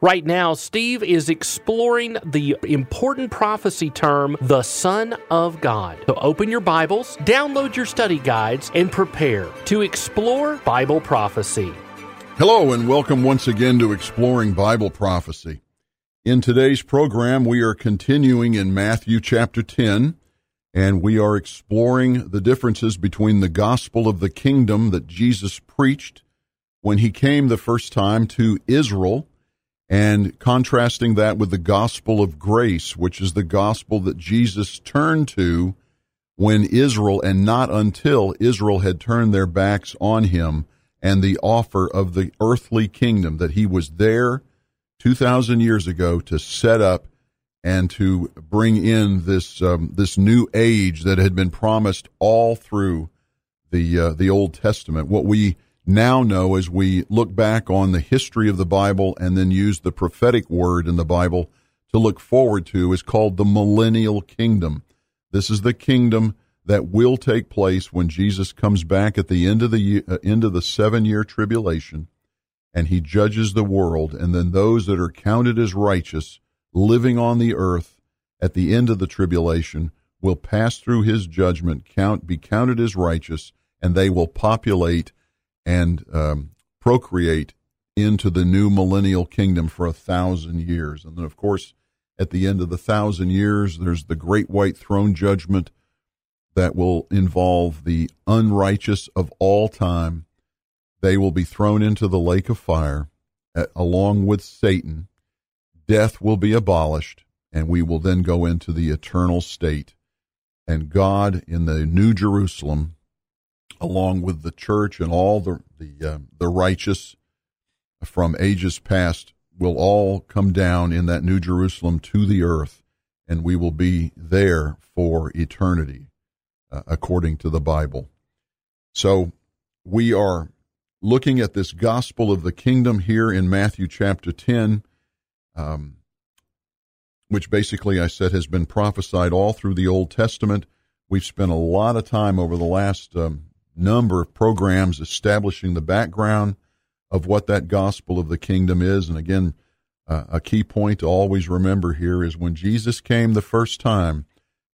Right now, Steve is exploring the important prophecy term, the Son of God. So open your Bibles, download your study guides, and prepare to explore Bible prophecy. Hello, and welcome once again to Exploring Bible Prophecy. In today's program, we are continuing in Matthew chapter 10, and we are exploring the differences between the gospel of the kingdom that Jesus preached when he came the first time to Israel and contrasting that with the gospel of grace, which is the gospel that Jesus turned to when Israel, and not until Israel had turned their backs on him and the offer of the earthly kingdom that he was there 2,000 years ago to set up and to bring in this um, this new age that had been promised all through the uh, the Old Testament. What we now know as we look back on the history of the Bible and then use the prophetic word in the Bible to look forward to is called the millennial kingdom. This is the kingdom that will take place when Jesus comes back at the end of the uh, end of the 7-year tribulation and he judges the world and then those that are counted as righteous living on the earth at the end of the tribulation will pass through his judgment count be counted as righteous and they will populate and um, procreate into the new millennial kingdom for a thousand years. And then, of course, at the end of the thousand years, there's the great white throne judgment that will involve the unrighteous of all time. They will be thrown into the lake of fire at, along with Satan. Death will be abolished, and we will then go into the eternal state. And God in the New Jerusalem along with the church and all the the uh, the righteous from ages past will all come down in that new Jerusalem to the earth, and we will be there for eternity, uh, according to the Bible. So we are looking at this gospel of the kingdom here in Matthew chapter ten. Um, which basically I said has been prophesied all through the Old Testament. We've spent a lot of time over the last um, number of programs establishing the background of what that gospel of the kingdom is. And again, uh, a key point to always remember here is when Jesus came the first time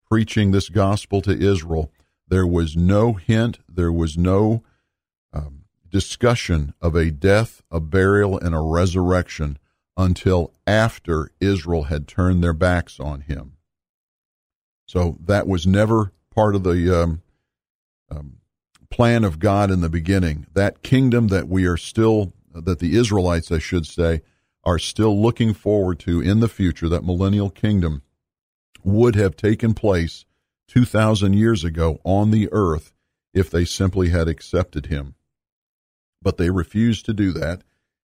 preaching this gospel to Israel, there was no hint, there was no um, discussion of a death, a burial, and a resurrection until after Israel had turned their backs on him. So that was never part of the um, um, plan of God in the beginning, that kingdom that we are still, that the Israelites, I should say, are still looking forward to in the future, that millennial kingdom would have taken place 2,000 years ago on the earth if they simply had accepted him. But they refused to do that.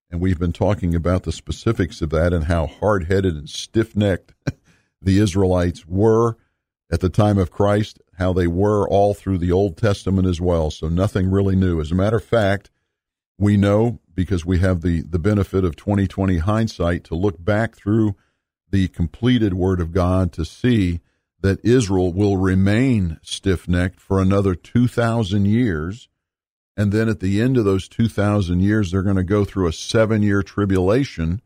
And we've been talking about the specifics of that and how hard headed and stiff necked the Israelites were at the time of Christ, how they were all through the Old Testament as well. So nothing really new. As a matter of fact, we know because we have the, the benefit of 2020 hindsight to look back through the completed Word of God to see that Israel will remain stiff necked for another 2,000 years. And then at the end of those 2,000 years, they're going to go through a seven year tribulation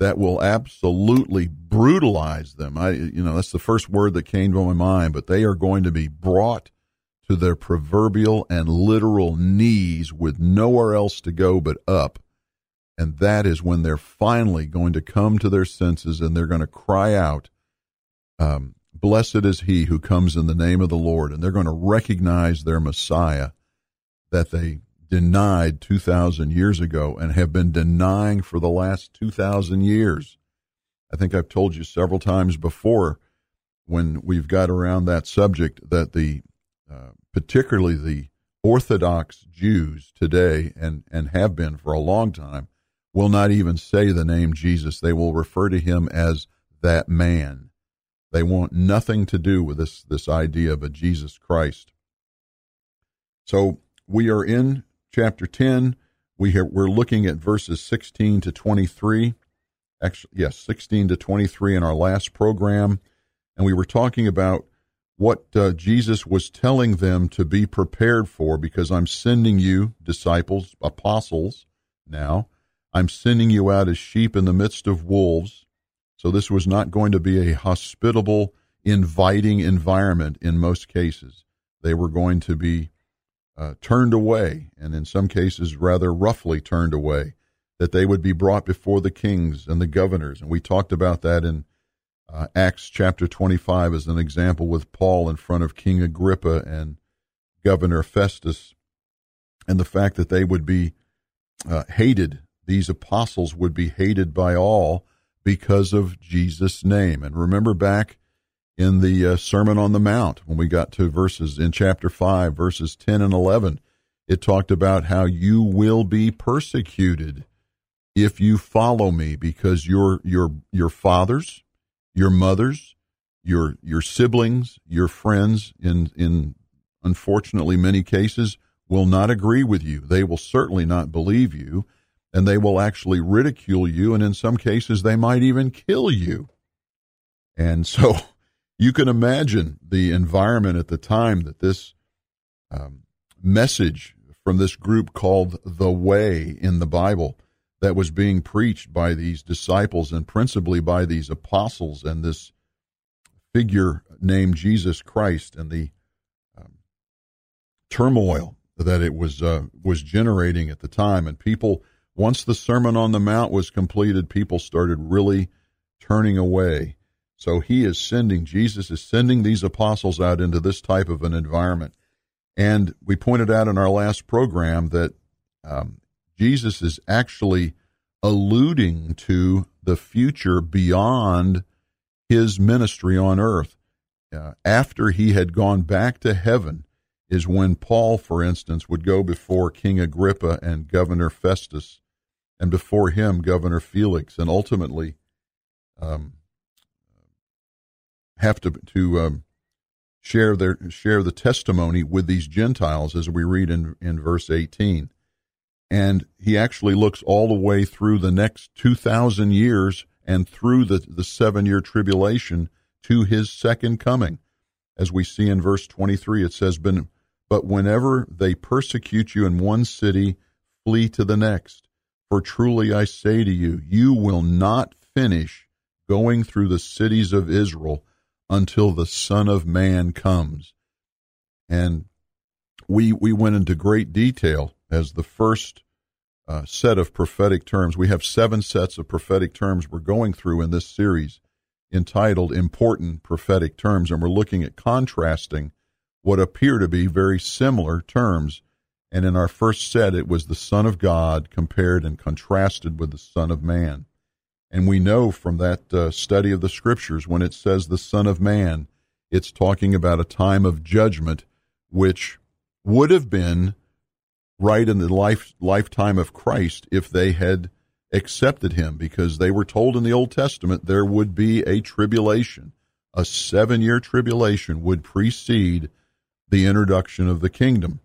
that will absolutely brutalize them. I, you know, that's the first word that came to my mind, but they are going to be brought to their proverbial and literal knees with nowhere else to go but up. And that is when they're finally going to come to their senses and they're going to cry out, um, Blessed is he who comes in the name of the Lord. And they're going to recognize their Messiah that they denied 2,000 years ago and have been denying for the last 2,000 years. I think I've told you several times before when we've got around that subject that the, uh, particularly the Orthodox Jews today and, and have been for a long time, will not even say the name Jesus. They will refer to him as that man. They want nothing to do with this, this idea of a Jesus Christ. So we are in chapter 10. We have, we're looking at verses 16 to 23. Actually, yes, 16 to 23 in our last program. And we were talking about what uh, Jesus was telling them to be prepared for because I'm sending you, disciples, apostles, now. I'm sending you out as sheep in the midst of wolves. So this was not going to be a hospitable, inviting environment in most cases. They were going to be uh, turned away, and in some cases, rather roughly turned away, that they would be brought before the kings and the governors. And we talked about that in uh, Acts chapter 25 as an example with Paul in front of King Agrippa and Governor Festus, and the fact that they would be uh, hated, these apostles would be hated by all because of Jesus' name. And remember back in the uh, Sermon on the Mount when we got to verses in chapter 5, verses 10 and 11, it talked about how you will be persecuted if you follow me because your your your fathers your mothers, your your siblings, your friends in in unfortunately many cases will not agree with you. They will certainly not believe you and they will actually ridicule you and in some cases they might even kill you. And so you can imagine the environment at the time that this um, message from this group called the Way in the Bible that was being preached by these disciples and principally by these apostles and this figure named Jesus Christ and the um, turmoil that it was uh, was generating at the time. And people once the sermon on the mount was completed people started really turning away so he is sending Jesus is sending these apostles out into this type of an environment and we pointed out in our last program that um, Jesus is actually alluding to the future beyond his ministry on earth. Uh, after he had gone back to heaven, is when Paul, for instance, would go before King Agrippa and Governor Festus, and before him, Governor Felix, and ultimately um, have to to um, share their share the testimony with these Gentiles, as we read in in verse eighteen and he actually looks all the way through the next 2,000 years and through the, the seven year tribulation to his second coming. As we see in verse 23, it says, But whenever they persecute you in one city, flee to the next. For truly I say to you, you will not finish going through the cities of Israel until the Son of Man comes. And we, we went into great detail as the first uh, set of prophetic terms. We have seven sets of prophetic terms we're going through in this series entitled Important Prophetic Terms, and we're looking at contrasting what appear to be very similar terms. And in our first set, it was the Son of God compared and contrasted with the Son of Man. And we know from that uh, study of the Scriptures, when it says the Son of Man, it's talking about a time of judgment which would have been right in the life lifetime of Christ if they had accepted him because they were told in the Old Testament there would be a tribulation. A seven year tribulation would precede the introduction of the kingdom.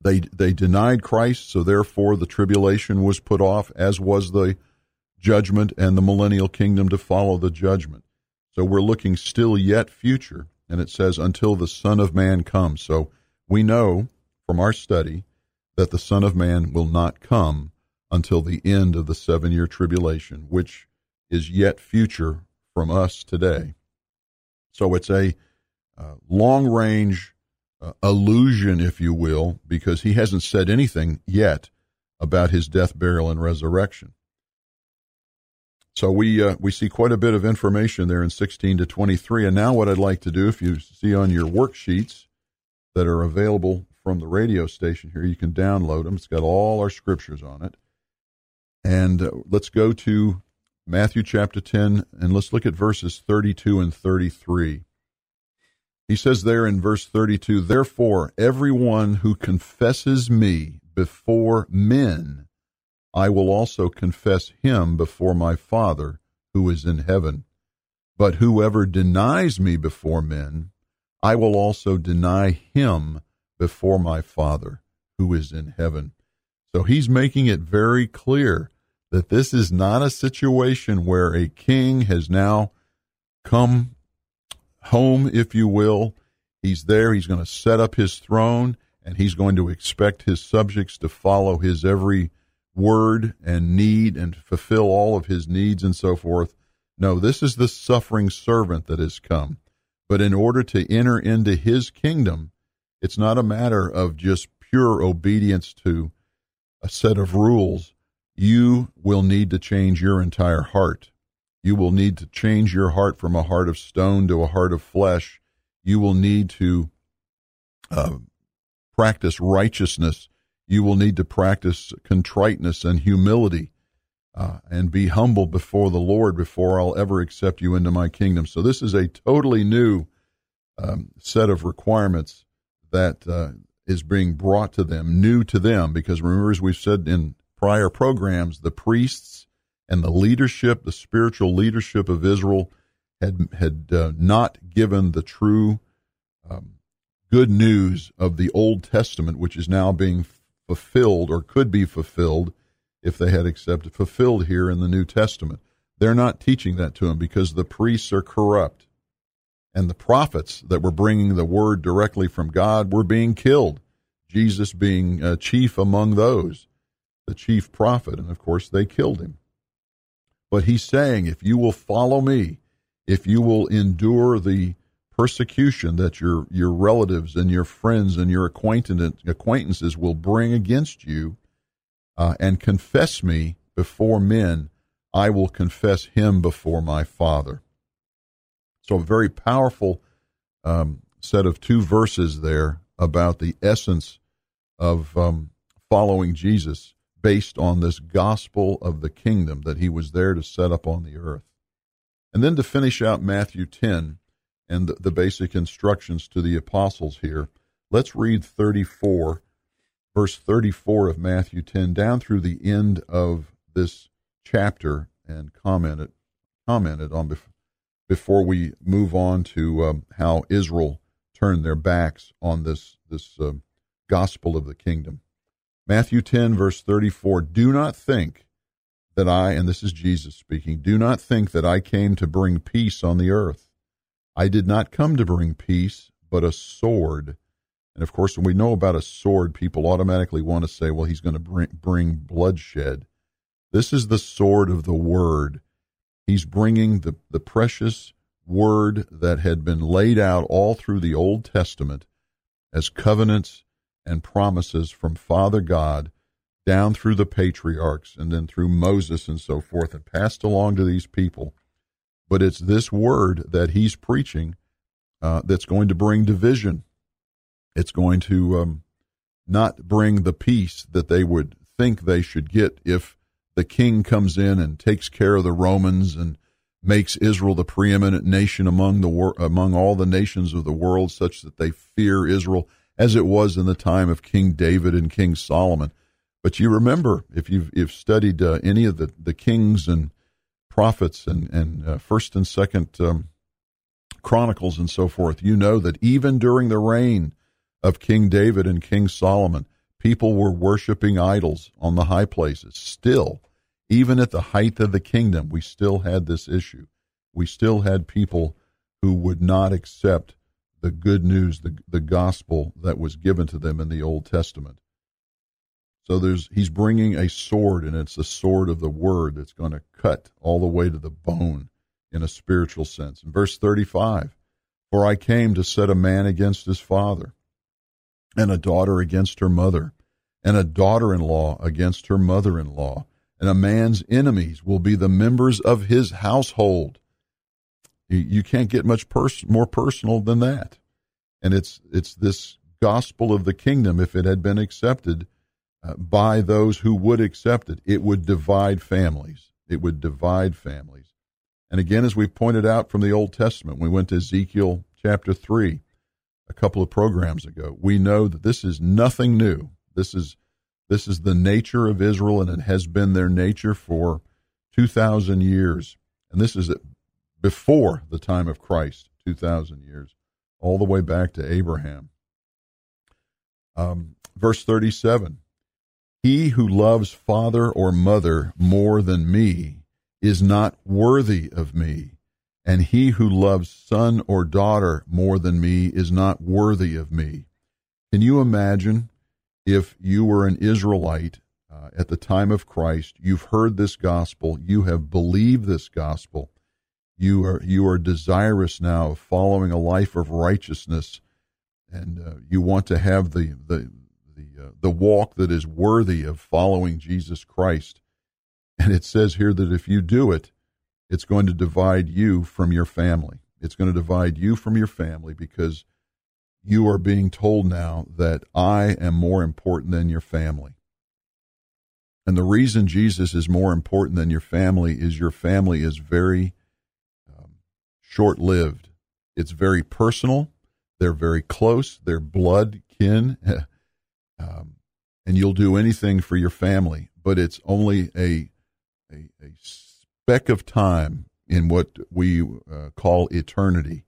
They they denied Christ, so therefore the tribulation was put off, as was the judgment and the millennial kingdom to follow the judgment. So we're looking still yet future, and it says until the Son of Man comes. So we know from our study that the Son of Man will not come until the end of the seven year tribulation, which is yet future from us today. So it's a uh, long range uh, illusion, if you will, because he hasn't said anything yet about his death, burial, and resurrection. So we uh, we see quite a bit of information there in 16 to 23. And now, what I'd like to do, if you see on your worksheets that are available from the radio station here. You can download them. It's got all our scriptures on it. And uh, let's go to Matthew chapter 10 and let's look at verses 32 and 33. He says there in verse 32 Therefore, everyone who confesses me before men, I will also confess him before my Father who is in heaven. But whoever denies me before men, I will also deny him before my Father who is in heaven. So he's making it very clear that this is not a situation where a king has now come home, if you will. He's there, he's going to set up his throne, and he's going to expect his subjects to follow his every word and need and fulfill all of his needs and so forth. No, this is the suffering servant that has come. But in order to enter into his kingdom, it's not a matter of just pure obedience to a set of rules. You will need to change your entire heart. You will need to change your heart from a heart of stone to a heart of flesh. You will need to uh, practice righteousness you will need to practice contriteness and humility uh, and be humble before the Lord before I'll ever accept you into my kingdom. So, this is a totally new um, set of requirements that uh, is being brought to them, new to them, because remember, as we've said in prior programs, the priests and the leadership, the spiritual leadership of Israel, had had uh, not given the true um, good news of the Old Testament, which is now being fulfilled or could be fulfilled if they had accepted fulfilled here in the New Testament. They're not teaching that to them because the priests are corrupt. And the prophets that were bringing the word directly from God were being killed, Jesus being uh, chief among those, the chief prophet. And of course, they killed him. But he's saying, if you will follow me, if you will endure the persecution that your your relatives and your friends and your acquaintances will bring against you, uh, and confess me before men, I will confess him before my Father. So a very powerful um, set of two verses there about the essence of um, following Jesus based on this gospel of the kingdom that he was there to set up on the earth. And then to finish out Matthew 10, and the, basic instructions to the apostles here. Let's read 34, verse 34 of Matthew 10, down through the end of this chapter and comment it, commented on bef- before we move on to um, how Israel turned their backs on this, this uh, gospel of the kingdom. Matthew 10, verse 34 Do not think that I, and this is Jesus speaking, do not think that I came to bring peace on the earth. I did not come to bring peace, but a sword. And of course, when we know about a sword, people automatically want to say, well, he's going to bring, bring bloodshed. This is the sword of the word. He's bringing the, the precious word that had been laid out all through the Old Testament as covenants and promises from Father God down through the patriarchs and then through Moses and so forth and passed along to these people but it's this word that he's preaching uh, that's going to bring division. It's going to um, not bring the peace that they would think they should get if the king comes in and takes care of the Romans and makes Israel the preeminent nation among the wor- among all the nations of the world, such that they fear Israel, as it was in the time of King David and King Solomon. But you remember, if you've, studied uh, any of the, the kings and prophets and and uh, first and second um, chronicles and so forth, you know that even during the reign of King David and King Solomon, people were worshiping idols on the high places. Still, even at the height of the kingdom, we still had this issue. We still had people who would not accept the good news, the, the gospel that was given to them in the Old Testament. So there's he's bringing a sword, and it's the sword of the word that's going to cut all the way to the bone in a spiritual sense. In verse 35, for I came to set a man against his father, and a daughter against her mother, and a daughter-in-law against her mother-in-law, and a man's enemies will be the members of his household. You, you can't get much pers- more personal than that. And it's it's this gospel of the kingdom, if it had been accepted uh, by those who would accept it. It would divide families. It would divide families. And again, as we pointed out from the Old Testament, we went to Ezekiel chapter 3 a couple of programs ago. We know that this is nothing new. This is This is the nature of Israel, and it has been their nature for 2,000 years. And this is before the time of Christ, 2,000 years, all the way back to Abraham. Um, verse 37 He who loves father or mother more than me is not worthy of me, and he who loves son or daughter more than me is not worthy of me. Can you imagine if you were an Israelite uh, at the time of Christ? You've heard this gospel, you have believed this gospel, you are you are desirous now of following a life of righteousness, and uh, you want to have the the the uh, the walk that is worthy of following Jesus Christ. And it says here that if you do it, it's going to divide you from your family. It's going to divide you from your family because you are being told now that I am more important than your family. And the reason Jesus is more important than your family is your family is very um, short lived. It's very personal. They're very close. They're blood kin. um, and you'll do anything for your family, but it's only a, a, a speck of time in what we uh, call eternity.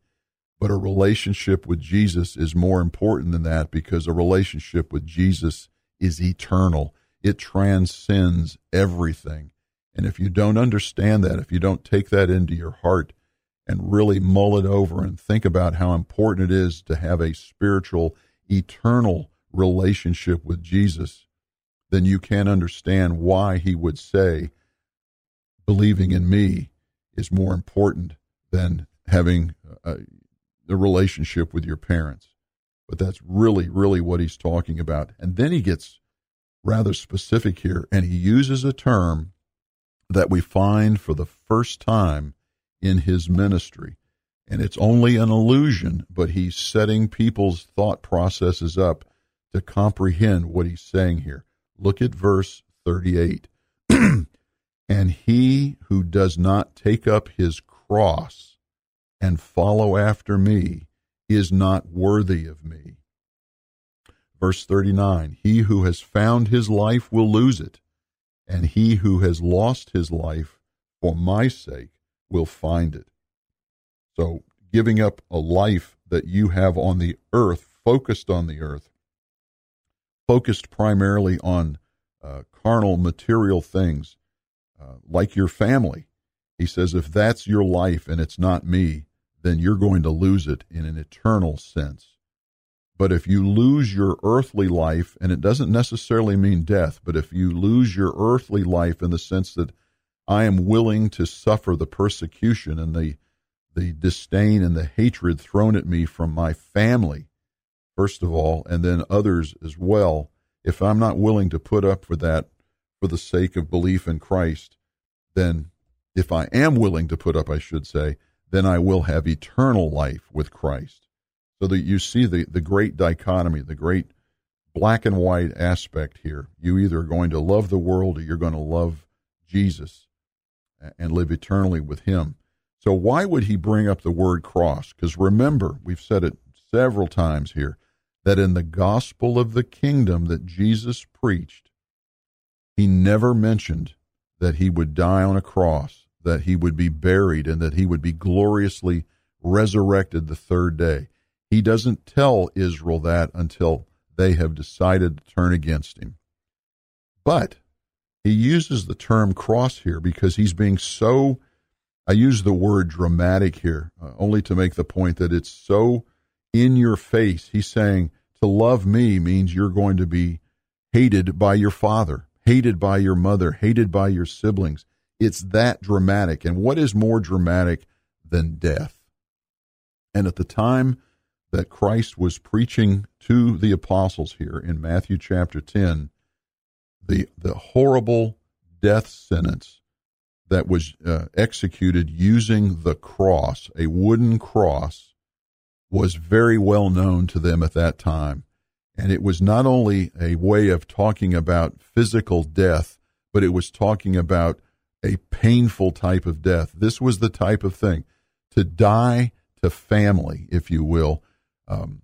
But a relationship with Jesus is more important than that because a relationship with Jesus is eternal. It transcends everything. And if you don't understand that, if you don't take that into your heart and really mull it over and think about how important it is to have a spiritual, eternal relationship with Jesus, then you can understand why he would say, believing in me is more important than having a, the relationship with your parents. But that's really, really what he's talking about. And then he gets rather specific here, and he uses a term that we find for the first time in his ministry. And it's only an illusion, but he's setting people's thought processes up to comprehend what he's saying here. Look at verse 38. and he who does not take up his cross and follow after me is not worthy of me. Verse 39 He who has found his life will lose it, and he who has lost his life for my sake will find it. So, giving up a life that you have on the earth, focused on the earth, focused primarily on uh, carnal, material things, uh, like your family. He says, if that's your life and it's not me, then you're going to lose it in an eternal sense. But if you lose your earthly life, and it doesn't necessarily mean death, but if you lose your earthly life in the sense that I am willing to suffer the persecution and the the disdain and the hatred thrown at me from my family, first of all, and then others as well, if I'm not willing to put up for that for the sake of belief in Christ, then if I am willing to put up, I should say, then I will have eternal life with Christ. So that you see the, the great dichotomy, the great black and white aspect here. You either are going to love the world or you're going to love Jesus and live eternally with Him. So, why would he bring up the word cross? Because remember, we've said it several times here that in the gospel of the kingdom that Jesus preached, he never mentioned that he would die on a cross that he would be buried and that he would be gloriously resurrected the third day. He doesn't tell Israel that until they have decided to turn against him. But he uses the term cross here because he's being so, I use the word dramatic here, uh, only to make the point that it's so in your face. He's saying, to love me means you're going to be hated by your father, hated by your mother, hated by your siblings, it's that dramatic. And what is more dramatic than death? And at the time that Christ was preaching to the apostles here in Matthew chapter 10, the, the horrible death sentence that was uh, executed using the cross, a wooden cross, was very well known to them at that time. And it was not only a way of talking about physical death, but it was talking about a painful type of death. This was the type of thing to die to family, if you will, um,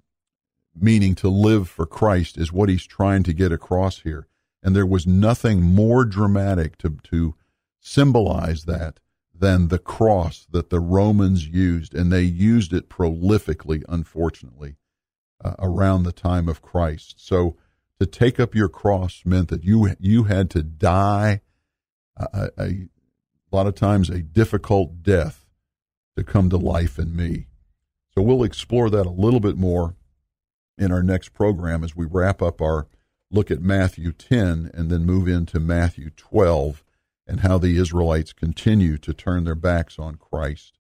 meaning to live for Christ, is what he's trying to get across here. And there was nothing more dramatic to, to symbolize that than the cross that the Romans used. And they used it prolifically, unfortunately, uh, around the time of Christ. So to take up your cross meant that you, you had to die a, a, a lot of times a difficult death to come to life in me. So we'll explore that a little bit more in our next program as we wrap up our look at Matthew 10 and then move into Matthew 12 and how the Israelites continue to turn their backs on Christ,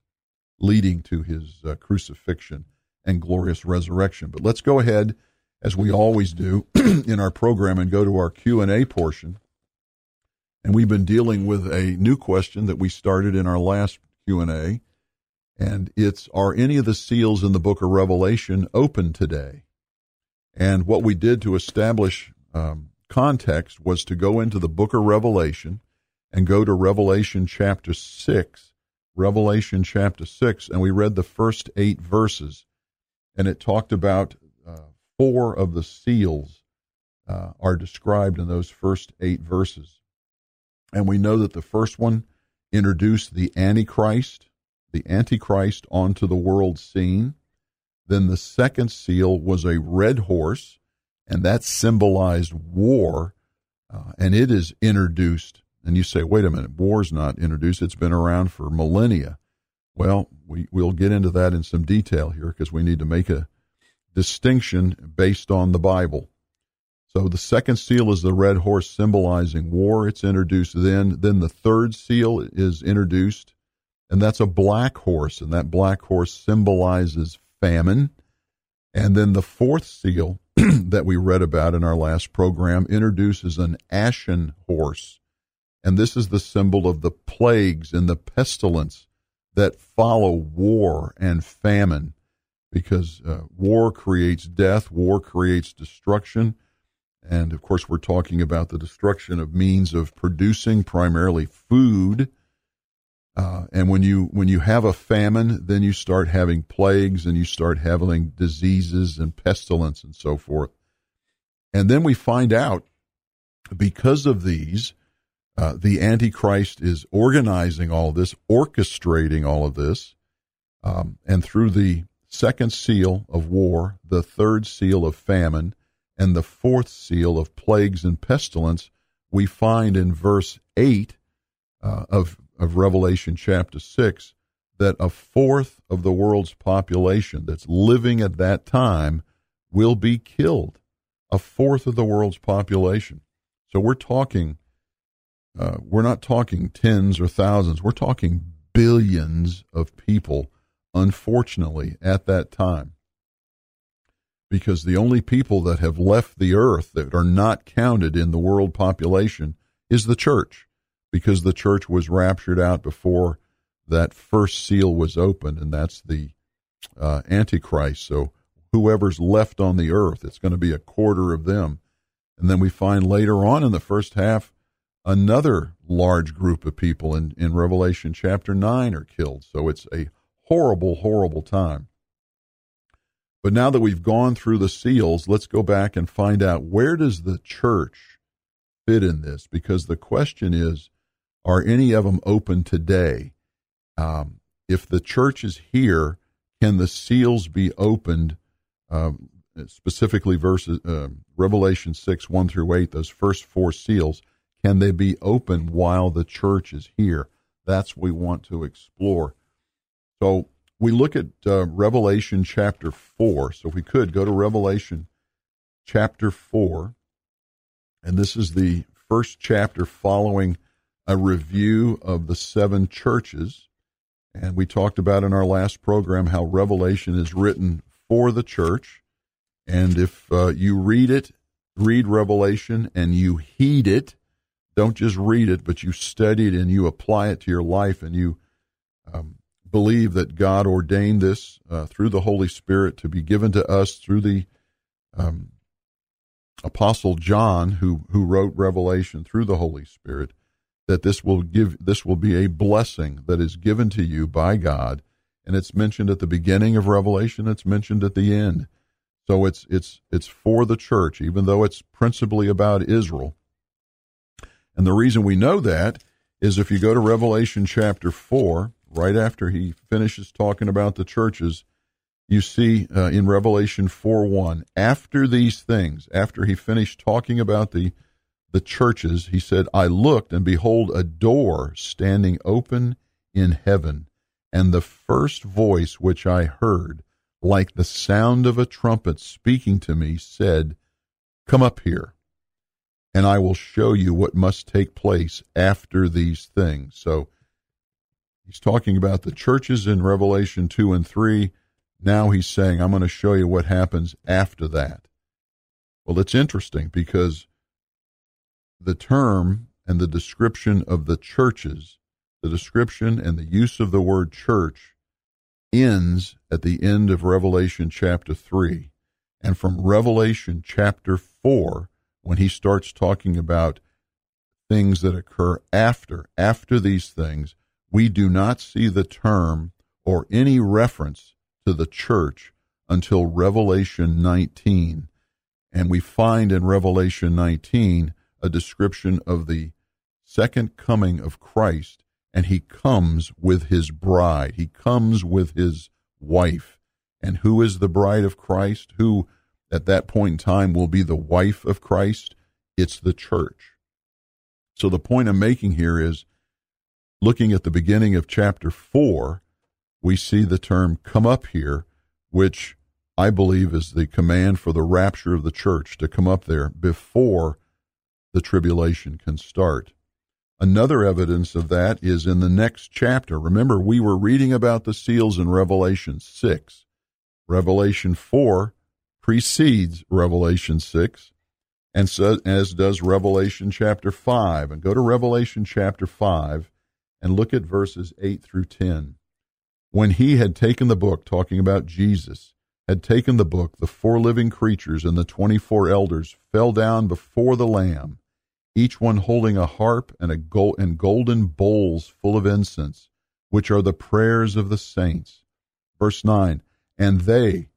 leading to his uh, crucifixion and glorious resurrection. But let's go ahead, as we always do in our program, and go to our Q&A portion. And we've been dealing with a new question that we started in our last Q&A, and it's are any of the seals in the book of Revelation open today? And what we did to establish um, context was to go into the book of Revelation and go to Revelation chapter 6. Revelation chapter 6, and we read the first eight verses. And it talked about uh, four of the seals uh, are described in those first eight verses. And we know that the first one introduced the Antichrist, the Antichrist onto the world scene. Then the second seal was a red horse, and that symbolized war, uh, and it is introduced. And you say, wait a minute, war's not introduced. It's been around for millennia. Well, we, we'll get into that in some detail here because we need to make a distinction based on the Bible. So the second seal is the red horse symbolizing war. It's introduced then. Then the third seal is introduced, and that's a black horse, and that black horse symbolizes famine. And then the fourth seal that we read about in our last program introduces an ashen horse. And this is the symbol of the plagues and the pestilence that follow war and famine because uh, war creates death, war creates destruction. And of course, we're talking about the destruction of means of producing primarily food uh, and when you when you have a famine, then you start having plagues and you start having diseases and pestilence and so forth. And then we find out because of these, uh, the Antichrist is organizing all this, orchestrating all of this, um, and through the second seal of war, the third seal of famine, and the fourth seal of plagues and pestilence, we find in verse eight uh, of of Revelation chapter 6 that a fourth of the world's population that's living at that time will be killed. A fourth of the world's population. So we're talking, uh, we're not talking tens or thousands, we're talking billions of people, unfortunately, at that time. Because the only people that have left the earth that are not counted in the world population is the church because the church was raptured out before that first seal was opened, and that's the uh, Antichrist. So whoever's left on the earth, it's going to be a quarter of them. And then we find later on in the first half, another large group of people in, in Revelation chapter 9 are killed. So it's a horrible, horrible time. But now that we've gone through the seals, let's go back and find out where does the church fit in this? Because the question is, are any of them open today? Um, if the church is here, can the seals be opened? Um, specifically, verses uh, Revelation six one through eight, those first four seals, can they be open while the church is here? That's what we want to explore. So we look at uh, Revelation chapter four. So if we could go to Revelation chapter four, and this is the first chapter following a review of the seven churches. And we talked about in our last program how Revelation is written for the church. And if uh, you read it, read Revelation, and you heed it, don't just read it, but you study it and you apply it to your life and you um, believe that God ordained this uh, through the Holy Spirit to be given to us through the um, Apostle John, who, who wrote Revelation through the Holy Spirit that this will give this will be a blessing that is given to you by God. And it's mentioned at the beginning of revelation it's mentioned at the end. So it's it's it's for the church even though it's principally about Israel And the reason we know that is if you go to Revelation chapter 4, right after he finishes talking about the churches, you see uh, in Revelation 4 1, after these things, after he finished talking about the, the churches, he said, I looked, and behold, a door standing open in heaven. And the first voice which I heard, like the sound of a trumpet speaking to me, said, Come up here and I will show you what must take place after these things. So he's talking about the churches in Revelation 2 and 3. Now he's saying, I'm going to show you what happens after that. Well, it's interesting because the term and the description of the churches, the description and the use of the word church ends at the end of Revelation chapter 3. And from Revelation chapter 4, when he starts talking about things that occur after after these things we do not see the term or any reference to the church until revelation 19 and we find in revelation 19 a description of the second coming of Christ and he comes with his bride. He comes with his wife. And who is the bride of Christ? Who at that point in time will be the wife of Christ. It's the church. So the point I'm making here is looking at the beginning of chapter 4, we see the term come up here, which I believe is the command for the rapture of the church to come up there before the tribulation can start. Another evidence of that is in the next chapter. Remember, we were reading about the seals in Revelation 6. Revelation 4 precedes Revelation 6, and so, as does Revelation chapter 5. And go to Revelation chapter 5 and look at verses 8 through 10. When he had taken the book, talking about Jesus, had taken the book, the four living creatures and the 24 elders fell down before the Lamb, each one holding a harp and, a gold, and golden bowls full of incense, which are the prayers of the saints. Verse 9 And they,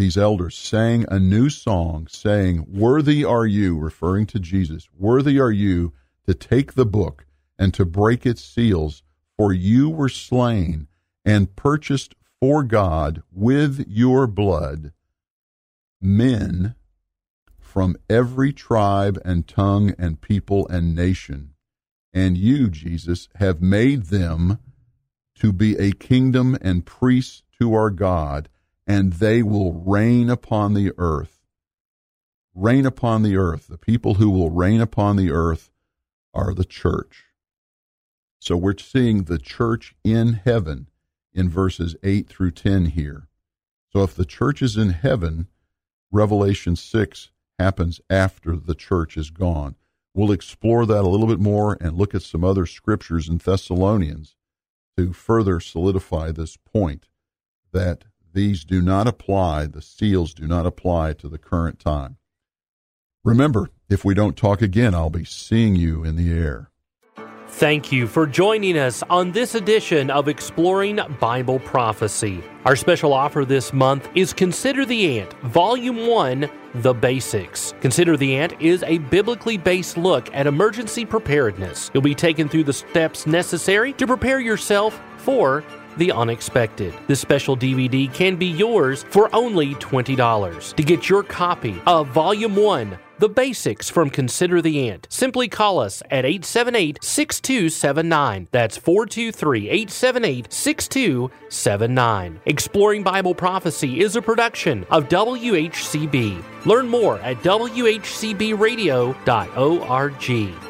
these elders sang a new song, saying, Worthy are you, referring to Jesus, worthy are you to take the book and to break its seals, for you were slain and purchased for God with your blood men from every tribe and tongue and people and nation. And you, Jesus, have made them to be a kingdom and priests to our God and they will reign upon the earth. Reign upon the earth. The people who will reign upon the earth are the church. So we're seeing the church in heaven in verses 8 through 10 here. So if the church is in heaven, Revelation 6 happens after the church is gone. We'll explore that a little bit more and look at some other scriptures in Thessalonians to further solidify this point that these do not apply, the seals do not apply to the current time. Remember, if we don't talk again, I'll be seeing you in the air. Thank you for joining us on this edition of Exploring Bible Prophecy. Our special offer this month is Consider the Ant, Volume 1 The Basics. Consider the Ant is a biblically based look at emergency preparedness. You'll be taken through the steps necessary to prepare yourself for the Unexpected. This special DVD can be yours for only $20. To get your copy of Volume 1, the basics from Consider the Ant. Simply call us at 878 6279. That's 423 878 6279. Exploring Bible Prophecy is a production of WHCB. Learn more at WHCBradio.org.